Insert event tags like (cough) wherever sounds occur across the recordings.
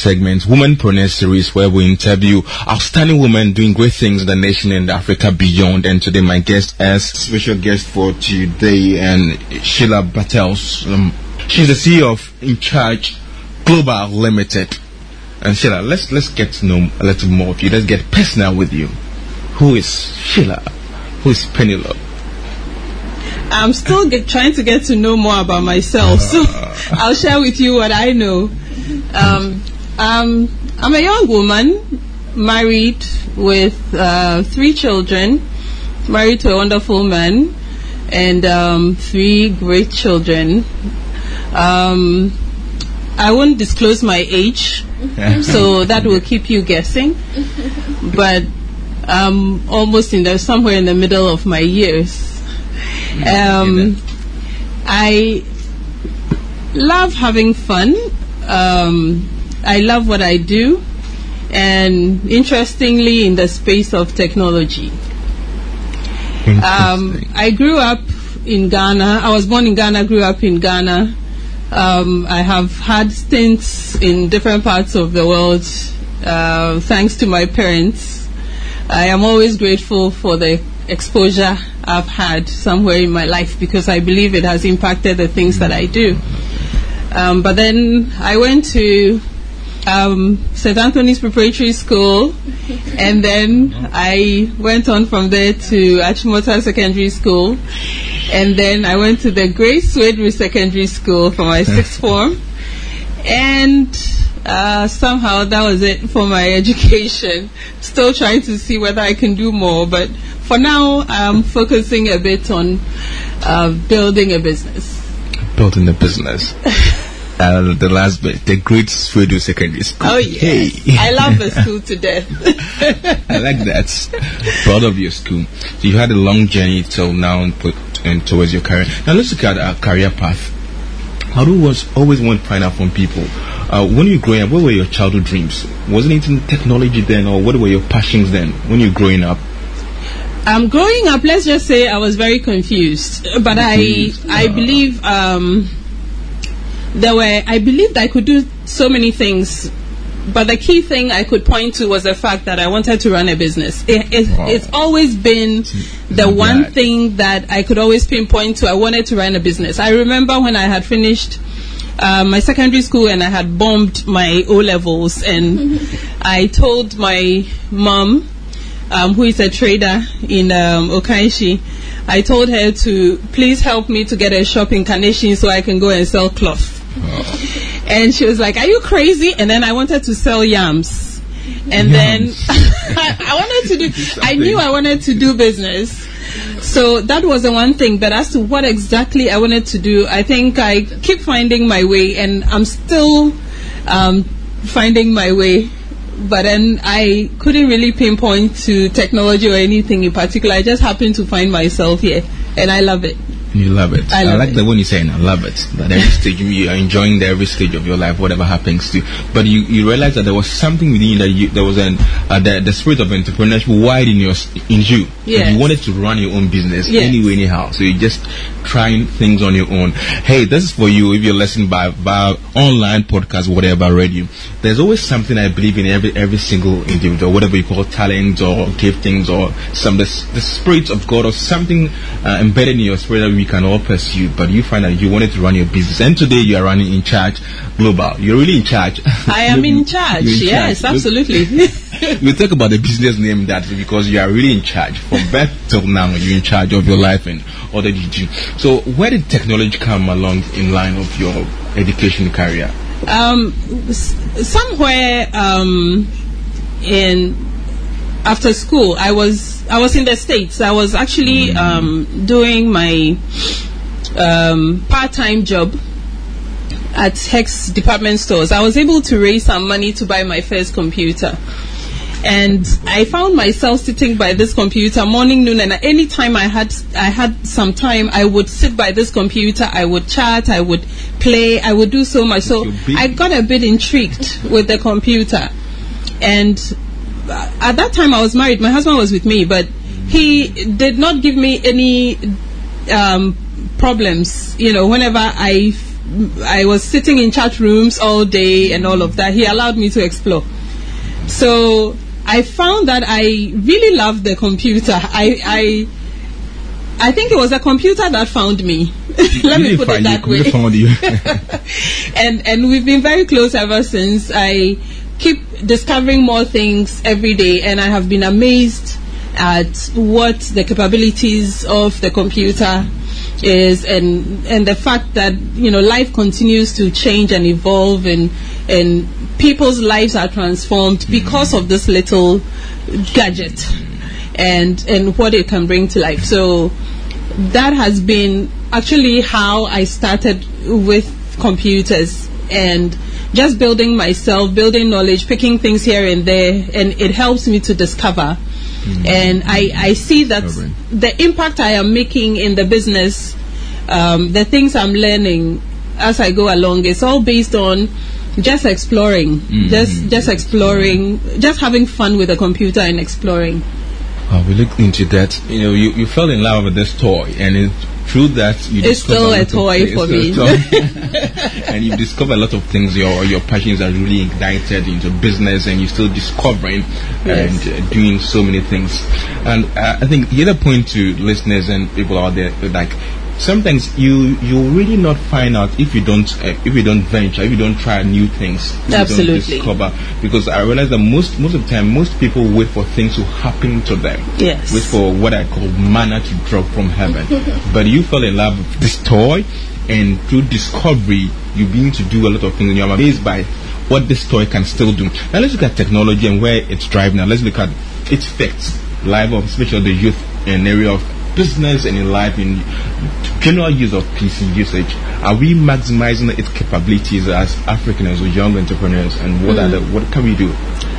segment Womanpreneur Series, where we interview outstanding women doing great things in the nation and Africa beyond. And today, my guest is special guest for today, and Sheila Bartels. Um, she's the CEO of InCharge Global Limited. And Sheila, let's let's get to know a little more of you. Let's get personal with you. Who is Sheila? Who is Penelope? I'm still get, trying to get to know more about myself, so (laughs) I'll share with you what I know. Um, um, I'm a young woman, married with uh, three children, married to a wonderful man, and um, three great children. Um, I won't disclose my age, so (laughs) that will keep you guessing. But I'm almost in the somewhere in the middle of my years. Um, I love having fun. Um, I love what I do, and interestingly, in the space of technology. Um, I grew up in Ghana. I was born in Ghana, grew up in Ghana. Um, I have had stints in different parts of the world uh, thanks to my parents. I am always grateful for the exposure I've had somewhere in my life because I believe it has impacted the things that I do. Um, but then I went to um, St. Anthony's Preparatory School, and then I went on from there to Achimota Secondary School, and then I went to the Grace Swedru Secondary School for my sixth form, and uh, somehow that was it for my (laughs) education. Still trying to see whether I can do more, but for now I'm focusing a bit on uh, building a business. Building a business. (laughs) uh, the last bit, the Great Swedru Secondary School. Oh yes, Hey. I love the school to death. (laughs) I like that. Proud of your school. So you had a long journey till now and put and towards your career. Now let's look at our career path. How do was always want to find out from people? Uh, when you were growing up, what were your childhood dreams? Wasn't it in technology then, or what were your passions then when you were growing up? Um, growing up, let's just say I was very confused, but I I believe um, there were I believed I could do so many things, but the key thing I could point to was the fact that I wanted to run a business. It, it, Wow. It's always been the I'm one thing that I could always pinpoint to. I wanted to run a business. I remember when I had finished. Uh, my secondary school and I had bombed my O levels and (laughs) I told my mom um, who is a trader in um, Okaishie, I told her to please help me to get a shop in Carnation so I can go and sell cloth. And she was like, "Are you crazy?" And then I wanted to sell yams, and then (laughs) I wanted to do. (laughs) I knew I wanted to do business. So that was the one thing. But as to what exactly I wanted to do, I think I keep finding my way, and I'm still um, finding my way. But then I couldn't really pinpoint to technology or anything in particular. I just happened to find myself here, and I love it. You love it. I love like it. the one you're saying. I love it. That every stage you are enjoying the every stage of your life, whatever happens to. you. But you, you realize that there was something within you that you, there was an uh, the, the spirit of entrepreneurship wide in your in you. Yes. You wanted to run your own business Yes. anyway, anyhow. So you're just trying things on your own. Hey, this is for you if you're listening by by online podcast, whatever radio. There's always something I believe in every every single individual, whatever you call talent or giftings or some the, the spirit of God or something uh, embedded in your spirit that we can all pursue. But you find that you wanted to run your business, and today you are running in charge global. You're really in charge. I am in charge. In yes, charge. absolutely. (laughs) (laughs) we talk about the business name that because you are really in charge from (laughs) birth till now you're in charge of your life and all that you do so where did technology come along in line of your education career um, s- somewhere um, in after school, I was I was in the states. I was actually um, doing my um, part-time job at Hecht's department stores. I was able to raise some money to buy my first computer. And I found myself sitting by this computer morning, noon, and any time I had I had some time, I would sit by this computer. I would chat, I would play, I would do so much. So I got a bit intrigued with the computer, and at that time I was married. My husband was with me, but he did not give me any um, problems. You know, whenever I I was sitting in chat rooms all day and all of that. He allowed me to explore. So I found that I really loved the computer. I, I, I think it was a computer that found me. (laughs) Let me put it that you, way. Found you. (laughs) (laughs) and and we've been very close ever since. I keep discovering more things every day, and I have been amazed at what the capabilities of the computer is and and the fact that you know life continues to change and evolve and and people's lives are transformed because of this little gadget and and what it can bring to life. So that has been actually how I started with computers and just building myself building knowledge picking things here and there and it helps me to discover Mm-hmm. And I, I see that the impact I am making in the business, um, the things I'm learning as I go along, it's all based on just exploring, mm-hmm. just just exploring, just having fun with the computer and exploring. Uh, we looked into that. You know, you, you fell in love with this toy, and it through that you (laughs) it's still a toy for (laughs) me. And you discover a lot of things. Your your passions are really ignited into business and you're still discovering yes. and uh, doing so many things. And uh, i think the other point to listeners and people out there like sometimes you you really not find out if you don't uh, if you don't venture if you don't try new things absolutely. discover. Because I realize that most most of the time most people wait for things to happen to them. Yes. Wait for what I call manna to drop from heaven. (laughs) But you fell in love with this toy and through discovery you begin to do a lot of things and you're amazed by what this toy can still do. Now let's look at technology and where it's driving now let's look at its effects. Life of especially the youth in area of business and in life in general use of PC usage, are we maximizing its capabilities as Africans or young entrepreneurs, and what mm. the, what can we do?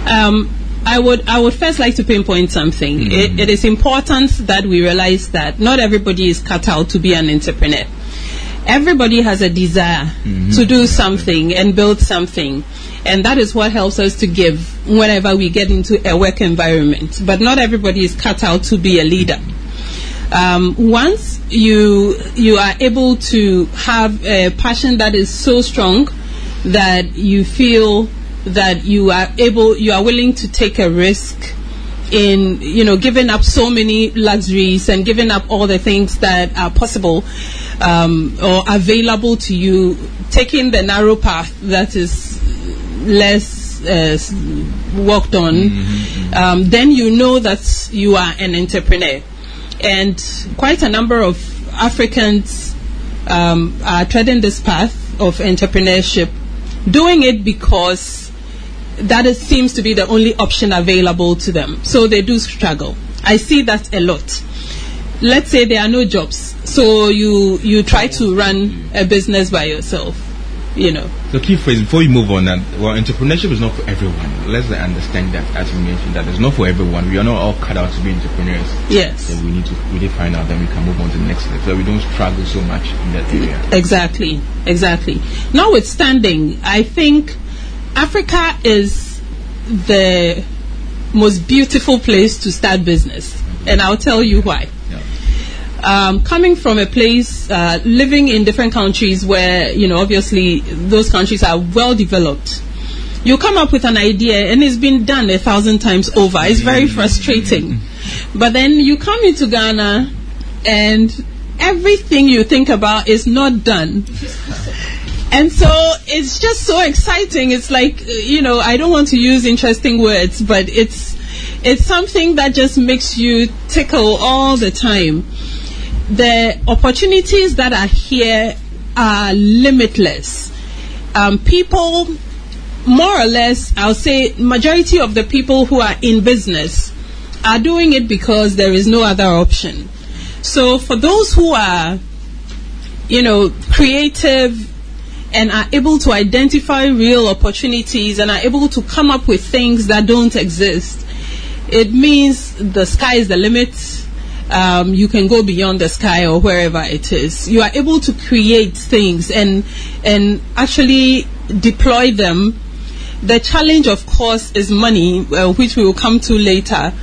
Um, I would I would first like to pinpoint something. Mm. It, it is important that we realize that not everybody is cut out to be an entrepreneur. Everybody has a desire mm-hmm. to do something and build something. And that is what helps us to give whenever we get into a work environment. But not everybody is cut out to be a leader. Um, once you you are able to have a passion that is so strong that you feel that you are able you are willing to take a risk in you know giving up so many luxuries and giving up all the things that are possible um, or available to you taking the narrow path that is less uh, worked on mm-hmm. um, then you know that you are an entrepreneur and quite a number of Africans um, are treading this path of entrepreneurship, doing it because that is, seems to be the only option available to them. So they do struggle. I see that a lot. Let's say there are no jobs, so you you try to run a business by yourself you know. The key phrase before you move on, that well, entrepreneurship is not for everyone. Let's uh, understand that, as you mentioned, that it's not for everyone. We are not all cut out to be entrepreneurs. Yes. So we need to really find out, then we can move on to the next level, so we don't struggle so much in that area. Exactly, exactly. Notwithstanding, I think Africa is the most beautiful place to start business, and I'll tell you why um, coming from a place, uh, living in different countries where, you know, obviously those countries are well developed, you come up with an idea and it's been done a thousand times over. It's very frustrating. But then you come into Ghana and everything you think about is not done. And so it's just so exciting. It's like, you know, I don't want to use interesting words, but it's, it's something that just makes you tickle all the time the opportunities that are here are limitless. Um, people, more or less, I'll say, majority of the people who are in business are doing it because there is no other option. So for those who are, you know, creative and are able to identify real opportunities and are able to come up with things that don't exist, it means the sky is the limit um, you can go beyond the sky or wherever it is. You are able to create things and and actually deploy them. The challenge, of course, is money, uh, which we will come to later.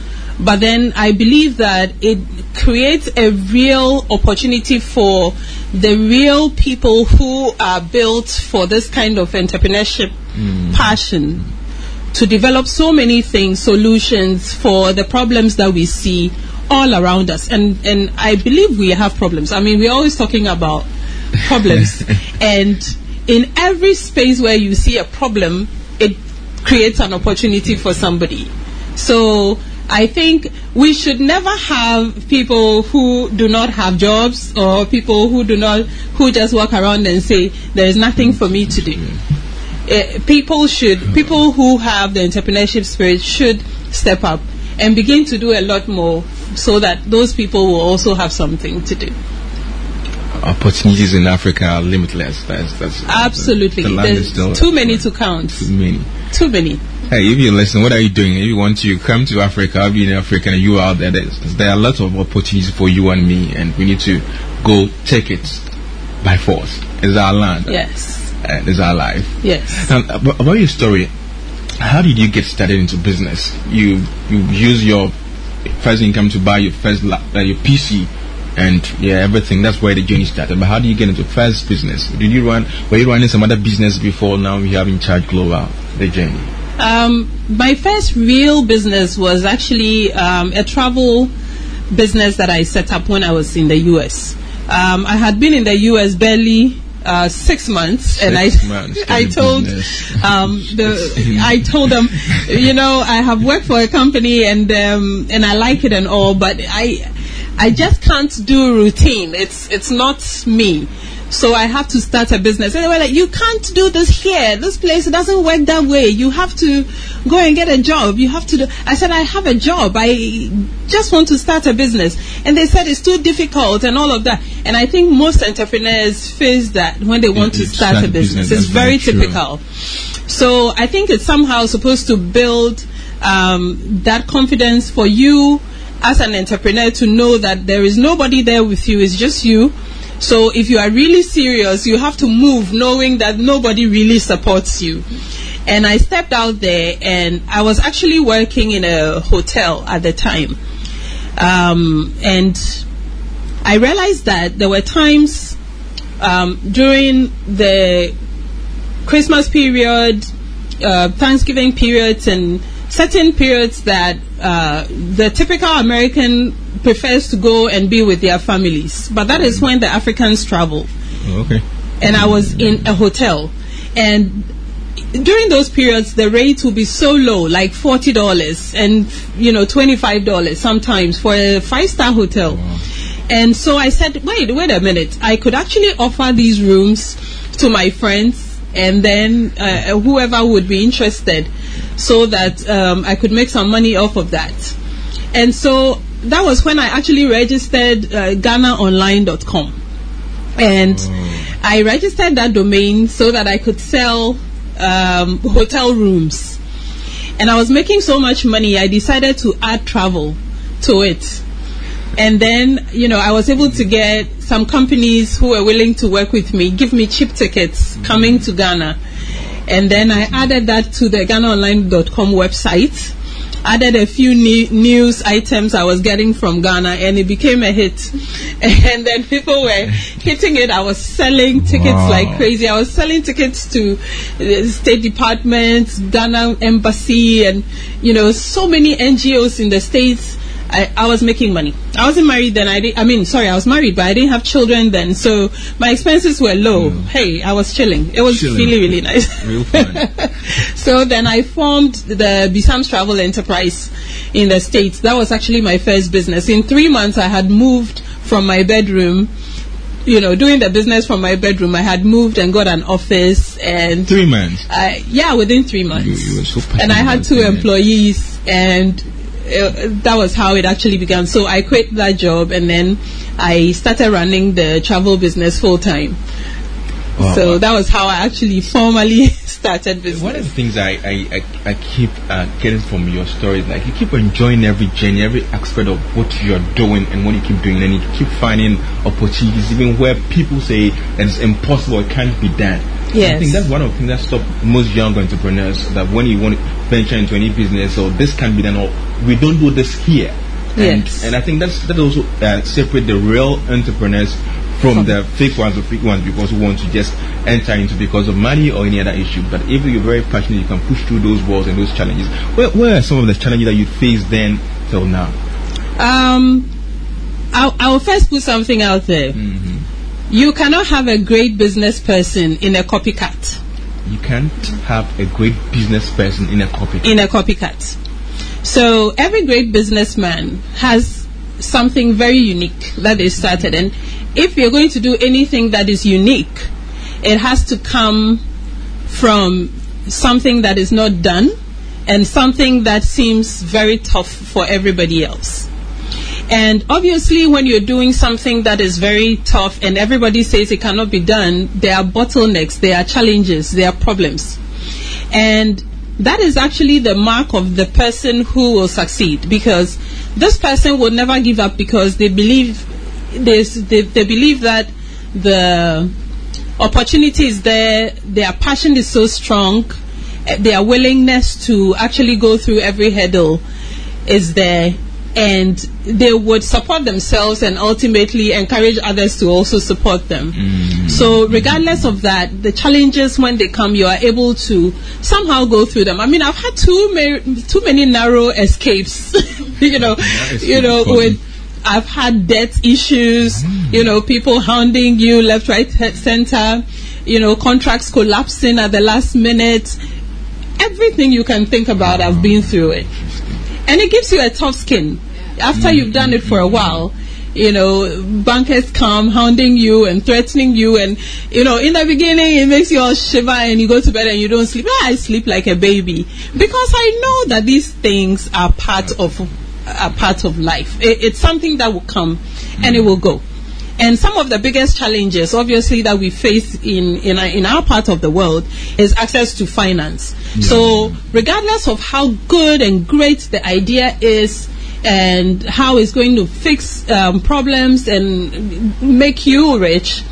But then I believe that it creates a real opportunity for the real people who are built for this kind of entrepreneurship passion to develop so many things, solutions for the problems that we see all around us. And and I believe we have problems. I mean, we're always talking about problems, (laughs) and in every space where you see a problem, it creates an opportunity for somebody. So I think we should never have people who do not have jobs or people who do not who just walk around and say there is nothing for me to do. Uh, people should people who have the entrepreneurship spirit should step up and begin to do a lot more so that those people will also have something to do. Opportunities in Africa are limitless. That's, that's Absolutely. The is There's too many to count. too many. Too many. Hey, if you listen, what are you doing? If you want to come to Africa, I'll be in Africa and you are there, there's, there are lots of opportunities for you and me, and we need to go take it by force. It's our land. Yes. And it's our life. Yes. And about, about your story, how did you get started into business? You you use your first income to buy your first la- uh, your PC and yeah everything. That's where the journey started. But how did you get into first business? Did you run? Were you running some other business before? Now you have in charge global the journey. Um, my first real business was actually um, a travel business that I set up when I was in the US. Um, I had been in the US barely uh, six months, and I months, (laughs) I told um, the (laughs) I told them, you know, I have worked for a company and um, and I like it and all, but I I just can't do routine. It's it's not me. So I have to start a business. And they were like, you can't do this here. This place it doesn't work that way. You have to go and get a job. You have to do. I said, I have a job. I just want to start a business. And they said it's too difficult and all of that. And I think most entrepreneurs face that when they want You- to start, start a business. business, It's very very true. typical. So I think it's somehow supposed to build um, that confidence for you as an entrepreneur to know that there is nobody there with you, it's just you. So if you are really serious, you have to move knowing that nobody really supports you. And I stepped out there and I was actually working in a hotel at the time. Um, and I realized that there were times um, during the Christmas period, uh, Thanksgiving periods, and certain periods that uh, the typical American prefers to go and be with their families. But that is when the Africans travel. Oh, okay. And I was in a hotel. And during those periods, the rates will be so low, like forty dollars and you know twenty five dollars sometimes for a five star hotel. And so I said, wait, wait a minute. I could actually offer these rooms to my friends, and then uh, whoever would be interested, so that um, I could make some money off of that. And so that was when I actually registered uh, GhanaOnline.com and I registered that domain so that I could sell um, hotel rooms. And I was making so much money, I decided to add travel to it. And then, you know, I was able to get some companies who were willing to work with me, give me cheap tickets coming to Ghana. And then I added that to the GhanaOnline.com website added a few ne- news items I was getting from Ghana, and it became a hit. (laughs) And then people were hitting it. I was selling tickets Wow. like crazy. I was selling tickets to the State Department, Ghana Embassy, and you know so many NGOs in the states. I, I was making money. I wasn't married then. I, did, I mean, sorry, I was married, but I didn't have children then, so my expenses were low. Hey, I was chilling. It was Mm. Chilling. really, really nice. (laughs) Real fun. (laughs) so then I formed the Bisam's Travel Enterprise in the States. That was actually my first business. In three months, I had moved from my bedroom, you know, doing the business from my bedroom. I had moved and got an office and. Three months. I, yeah, within three months. You- you were so and I had two employees, and uh, that was how it actually began. So I quit that job, and then I started running the travel business full time. Wow. So that was how I actually formally (laughs) started business. One of the things I, I, I, I keep uh, getting from your story is like you keep enjoying every journey, every aspect of what you're doing and what you keep doing, and you keep finding opportunities even where people say it's impossible, it can't be done. Yes. I think that's one of the things that stop most young entrepreneurs that when you want to venture into any business or this can be done or we don't do this here. And, Yes. and I think that's that also uh, separate the real entrepreneurs from the fake ones or fake ones because who want to just enter into because of money or any other issue. But if you're very passionate, you can push through those walls and those challenges. Where, where are some of the challenges that you faced then till now? Um, I, I will first put something out there. You cannot have a great business person in a copycat. You can't have a great business person in a copy. In a copycat. So every great businessman has something very unique that they started, and if you're going to do anything that is unique, it has to come from something that is not done and something that seems very tough for everybody else. And obviously, when you're doing something that is very tough and everybody says it cannot be done, there are bottlenecks, there are challenges, there are problems. And that is actually the mark of the person who will succeed because this person will never give up because they believe they, they, believe that the opportunity is there, their passion is so strong, eh, their willingness to actually go through every hurdle is there, and they would support themselves and ultimately encourage others to also support them. So, regardless of that, the challenges when they come, you are able to somehow go through them. I mean, I've had too many, too many narrow escapes, (laughs) you know, you know, with I've had debt issues, you know, people hounding you left, right, center, you know, contracts collapsing at the last minute. Everything you can think about, I've been through it. And it gives you a tough skin. After you've done it for a while, you know, bankers come hounding you and threatening you. And, you know, in the beginning, it makes you all shiver and you go to bed and you don't sleep. I sleep like a baby because I know that these things are part of are part of life. It, it's something that will come and it will go. And some of the biggest challenges, obviously, that we face in, in, our, in our part of the world is access to finance. So, regardless of how good and great the idea is, and how it's going to fix um, problems and make you rich,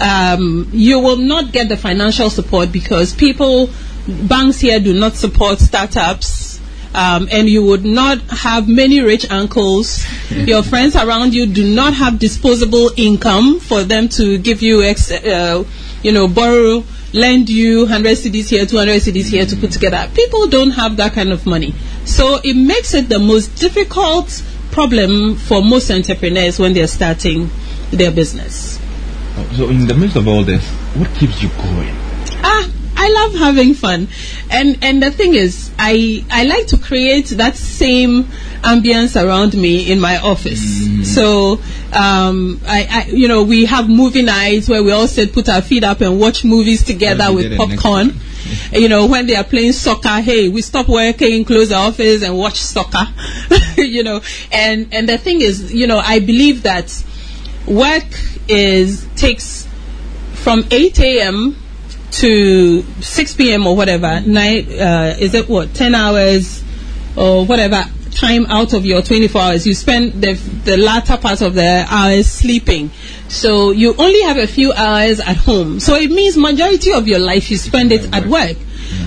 um, you will not get the financial support because people, banks here do not support startups. Um, and you would not have many rich uncles. (laughs) Your friends around you do not have disposable income for them to give you, ex- uh, you know, borrow, lend you 100 cedis here, 200 cedis here to put together. People don't have that kind of money. So it makes it the most difficult problem for most entrepreneurs when they're starting their business. So, in the midst of all this, what keeps you going? ah i love having fun. And and the thing is i i like to create that same ambience around me in my office. So um I, I you know we have movie nights where we all sit put our feet up and watch movies together with did it next popcorn. (laughs) you know when they are playing soccer hey we stop working close the office and watch soccer. (laughs) You know and and the thing is you know i believe that work is takes from 8 a.m. to 6 p.m. or whatever, night, uh, is it what, 10 hours or whatever time out of your 24 hours? You spend the, the latter part of the hours sleeping. So you only have a few hours at home. So it means majority of your life you spend it at work.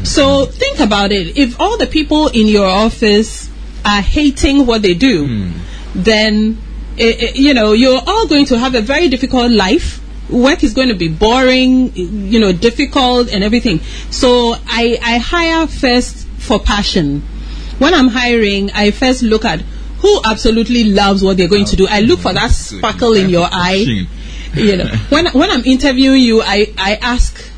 So think about it. If all the people in your office are hating what they do, then eh, eh, you know you're all going to have a very difficult life work is going to be boring you know difficult and everything. So i i hire first for passion. When i'm hiring i first look at who absolutely loves what they're going to do. I look for that sparkle in your eye. You know (laughs) when when i'm interviewing you i i ask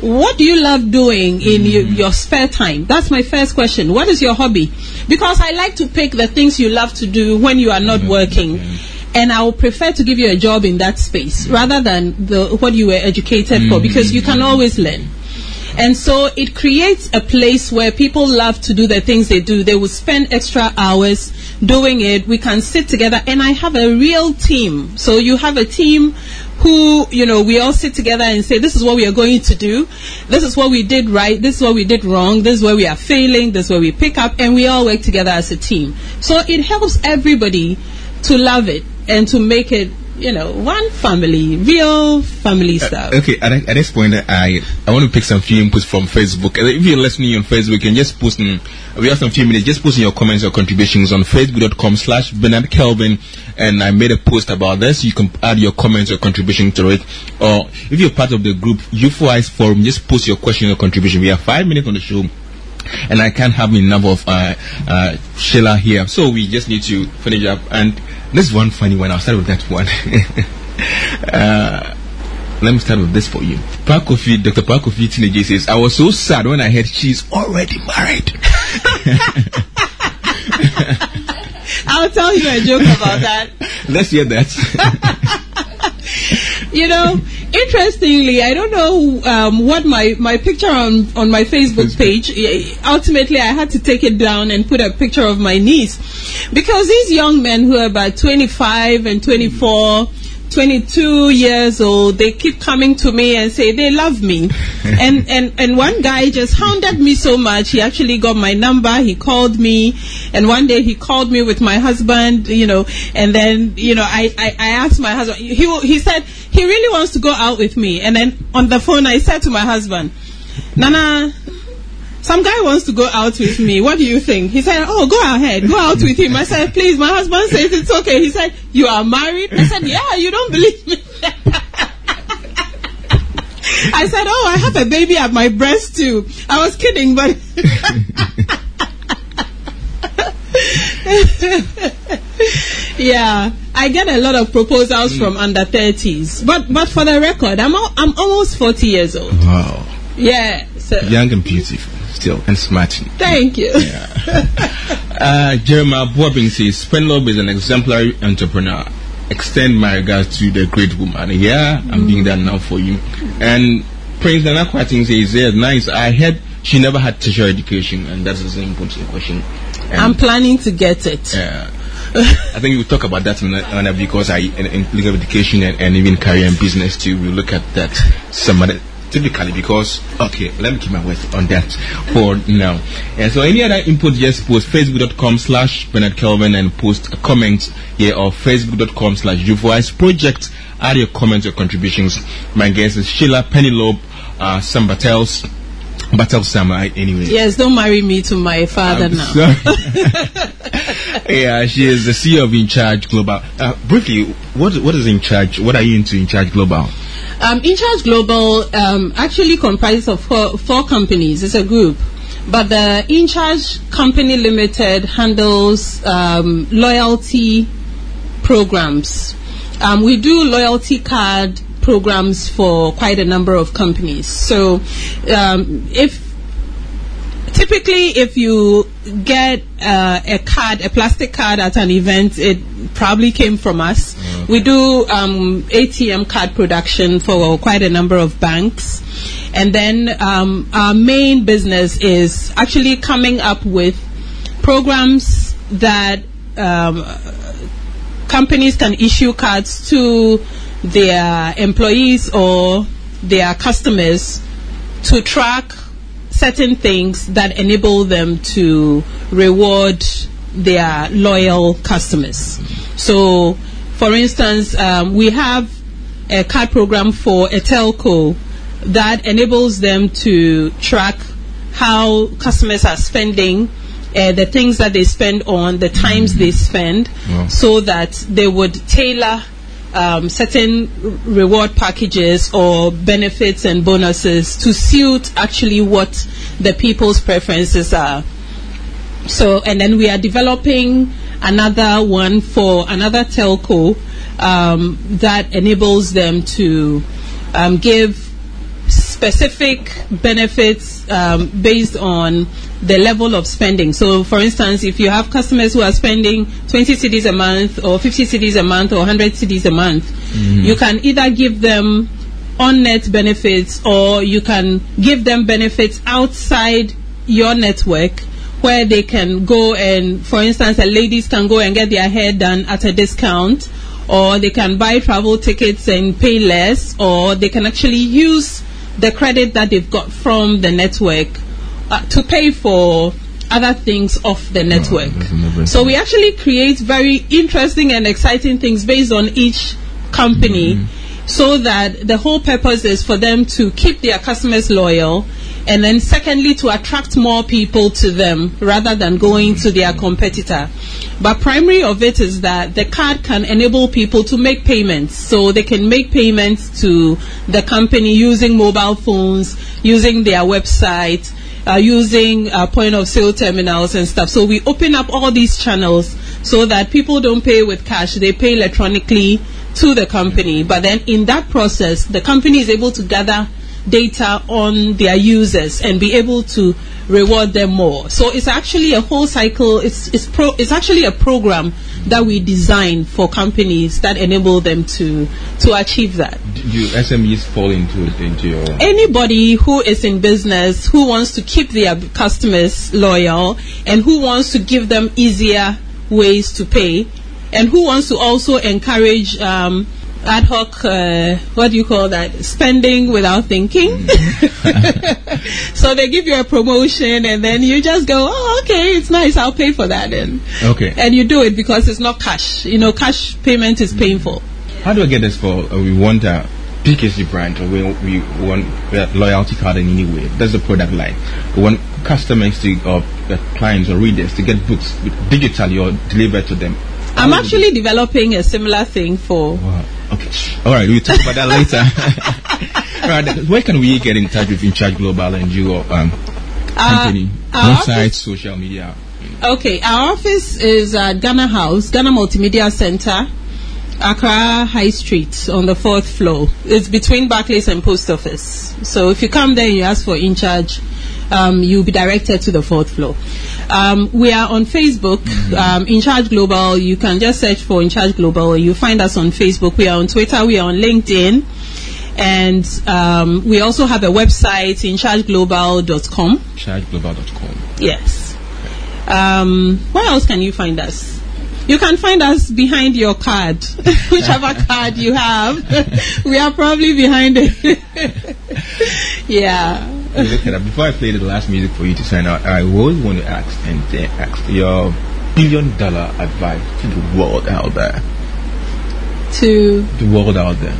what do you love doing in your, mm. your spare time? That's my first question. What is your hobby? Because I like to pick the things you love to do when you are not working. And I would prefer to give you a job in that space rather than the what you were educated for mm. because you can mm. always learn. And so it creates a place where people love to do the things they do. They will spend extra hours doing it. We can sit together and I have a real team. So you have a team who, you know, we all sit together and say, this is what we are going to do. This is what we did right. This is what we did wrong. This is where we are failing. This is where we pick up and we all work together as a team. So it helps everybody to love it and to make it you know, one family, real family stuff. Uh, okay, at, at, this point, I I want to pick some few inputs from Facebook. If you're listening on Facebook, and just post in, we have some few minutes, just posting your comments or contributions on facebook.com slash Bernard Kelvin. And I made a post about this. You can add your comments or contribution to it. Or if you're part of the group, Youthwise Forum, just post your question or contribution. We have five minutes on the show and I can't have enough of uh, uh, Sheila here. So we just need to finish up. And this one funny one. I'll start with that one. (laughs) uh, let me start with this for you. Parkofi, Dr. Parkofi Teenage says, I was so sad when I heard she's already married. (laughs) I'll tell you a joke about that. (laughs) Let's hear that. you know, interestingly, I don't know um, what my, my picture on, on my Facebook page, ultimately I had to take it down and put a picture of my niece. Because these young men who are about 25 and 24, 22 years old, they keep coming to me and say they love me. (laughs) and, and, and one guy just hounded me so much. He actually got my number. He called me. And one day he called me with my husband, you know, and then, you know, I, I, I asked my husband, he, he said he really wants to go out with me. And then on the phone, I said to my husband, Nana, some guy wants to go out with me. What do you think? He said, Oh, go ahead. Go out with him. I said, Please, my husband says it's okay. He said, You are married? I said, Yeah, you don't believe me. (laughs) I said, Oh, I have a baby at my breast too. I was kidding, but. (laughs) yeah, I get a lot of proposals mm. from under 30s. But but for the record, I'm, al- I'm almost 40 years old. Wow. Yeah. So. Young and beautiful still and smart. Thank you. Yeah. (laughs) uh, Jeremiah Bobbing says Penelope is an exemplary entrepreneur. Extend my regards to the great woman. Yeah, I'm mm. doing that now for you. And Prince Nana Kwating says, yeah, nice. I heard she never had tertiary education, and that's the important question. And I'm planning to get it. Yeah. I think we'll talk about that because I in, in legal education and, and, even career and business too. We'll look at that some other typically because okay let me keep my words on that for now and so any other input just post facebook.com slash bernard kelvin and post a comment here or facebook.com slash voice project add your comments or contributions my guest is sheila penelope uh, sambatels Batel Sama, anyway. Yes, don't marry me to my father I'm now. (laughs) yeah, she is the CEO of InCharge Global. Uh, briefly, what what is InCharge? What are you into InCharge Global? Um, InCharge Global um, actually comprises of four, four companies. It's a group. But the InCharge Company Limited handles um, loyalty programs. Um, we do loyalty card programs for quite a number of companies. So um, if typically if you get uh, a card, a plastic card at an event, it probably came from us. Mm-hmm. We do um, ATM card production for quite a number of banks. And then um, our main business is actually coming up with programs that um, companies can issue cards to their employees or their customers to track certain things that enable them to reward their loyal customers. So, for instance, um, we have a card program for a telco that enables them to track how customers are spending. Uh, the things that they spend on, the times mm-hmm. they spend, wow. so that they would tailor um, certain reward packages or benefits and bonuses to suit actually what the people's preferences are. So, and then we are developing another one for another telco um, that enables them to um, give specific benefits um, based on the level of spending. So, for instance, if you have customers who are spending 20 cedis a month, or 50 cedis a month, or 100 cedis a month, mm-hmm. you can either give them on net benefits or you can give them benefits outside your network where they can go and, for instance, the ladies can go and get their hair done at a discount, or they can buy travel tickets and pay less, or they can actually use the credit that they've got from the network uh, to pay for other things off the network. Oh, so we actually create very interesting and exciting things based on each company mm-hmm. so that the whole purpose is for them to keep their customers loyal and then secondly to attract more people to them rather than going to their competitor. But primary of it is that the card can enable people to make payments. So they can make payments to the company using mobile phones using their website uh, using uh, point of sale terminals and stuff. So we open up all these channels so that people don't pay with cash. They pay electronically to the company. But then in that process the company is able to gather data on their users and be able to reward them more. So it's actually a whole cycle. It's it's pro. It's actually a program that we design for companies that enable them to to achieve that. Do SMEs fall into into your anybody who is in business who wants to keep their customers loyal and who wants to give them easier ways to pay and who wants to also encourage. Um, ad hoc, uh, what do you call that? Spending without thinking. (laughs) so they give you a promotion and then you just go, oh, okay, it's nice, I'll pay for that. And, okay. and you do it because it's not cash. You know, cash payment is painful. How do I get this for, uh, we want a BKC brand or we, we want a loyalty card in any way? That's the product line. We want customers to, or uh, clients or readers to get books digitally or delivered to them. I'm actually developing a similar thing for wow. Okay. All right. We'll talk about that later. (laughs) All right. Where can we get in touch with InCharge Global and your um, company? Uh, Website, social media. Okay. Our office is at Ghana House, Ghana Multimedia Center. Accra High Street on the fourth floor. It's between Barclays and Post Office. So if you come there and you ask for InCharge, um, you'll be directed to the fourth floor. Um, we are on Facebook, mm-hmm. um, InCharge Global. You can just search for InCharge Global. You find us on Facebook. We are on Twitter. We are on LinkedIn. And um, we also have a website, inchargeglobal.com. Inchargeglobal.com. Yes. Um, where else can you find us? You can find us behind your card, (laughs) whichever (laughs) card you have. (laughs) we are probably behind it. yeah. Before I play the last music for you to sign out, I always want to ask and uh, ask your billion dollar advice to the world out there. To the world out there.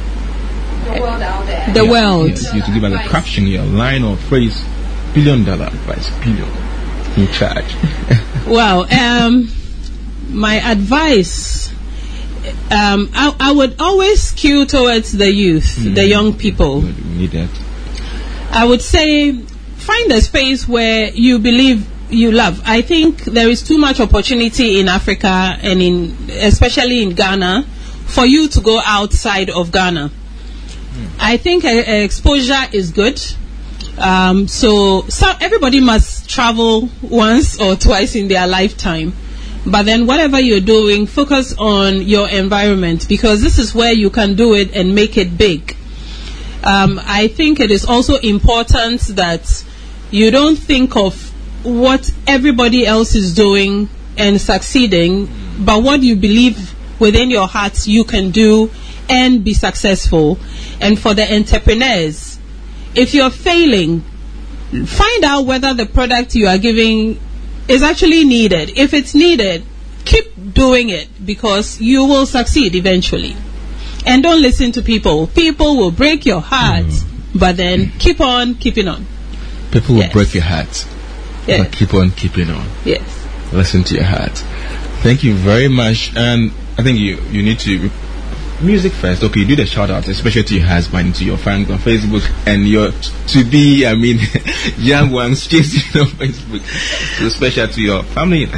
The world out there. The yeah, world. Yes, you to give us a caption, your line or phrase, billion dollar advice, billion InCharge. (laughs) well, um my advice um, I, I, would always skew towards the youth, mm. the young people. need that. I would say find a space where you believe you love. I think there is too much opportunity in Africa and in especially in Ghana for you to go outside of Ghana. Mm. I think exposure is good. Um, so, so everybody must travel once or twice in their lifetime. But then whatever you're doing, focus on your environment because this is where you can do it and make it big. Um, I think it is also important that you don't think of what everybody else is doing and succeeding, but what you believe within your heart you can do and be successful. And for the entrepreneurs, if you're failing, find out whether the product you are giving is actually needed. If it's needed, keep doing it because you will succeed eventually. And don't listen to people. People will break your heart, mm. but then keep on keeping on. People will yes. break your heart, yes. but keep on keeping on. Yes. Listen to your heart. Thank you very much. And I think you, you need to music first. Okay, you do the shout out, especially to your husband, to your fans on Facebook, and your to be, I mean, (laughs) young ones chasing on Facebook. So special to your family.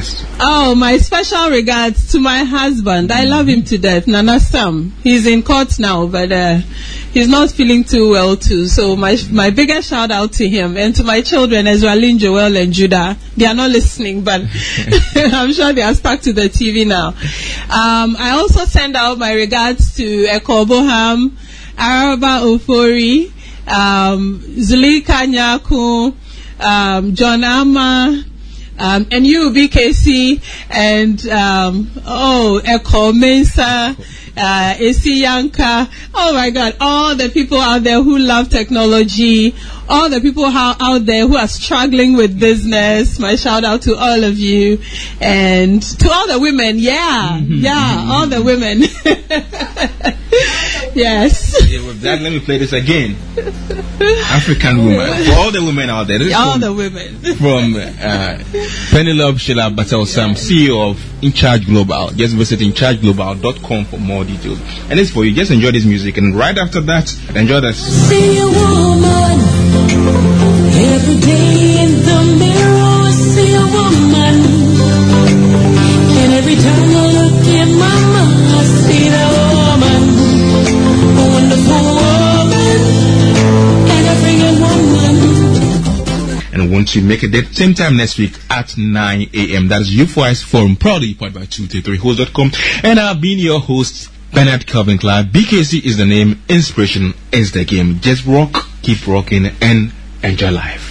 Oh, my special regards to my husband. I love him to death, Nana Sam. He's in court now, but uh, he's not feeling too well too. So my my biggest shout out to him and to my children, Ezralin, Joel, and Judah. They are not listening, but (laughs) (laughs) I'm sure they are stuck to the TV now. Um, I also send out my regards to Ekoboham, Araba Ofori, um, Zulika Nyaku, um, John Ama, um, and you, BKC, and um, oh, Eko Mensa, uh, AC Yanka. Oh my God, all the people out there who love technology, all the people how, out there who are struggling with business. My shout out to all of you, and to all the women. Yeah, mm-hmm. yeah, all the women. (laughs) Yes. Yeah, with that, let me play this again. African woman. For all the women out there. This All from, the women. from uh, Penelope Sheila Bartels-Sam, CEO of InCharge Global. Just visit inchargeglobal.com for more details. And it's for you. Just enjoy this music. And right after that, enjoy this. And that won't you make a date same time next week at 9 a.m. That is Youthwise Forum, proudly powered by 233host.com. And I've been your host, Bernard Kelvin Clive. BKC is the name, inspiration is the game. Just rock, keep rocking, and enjoy life.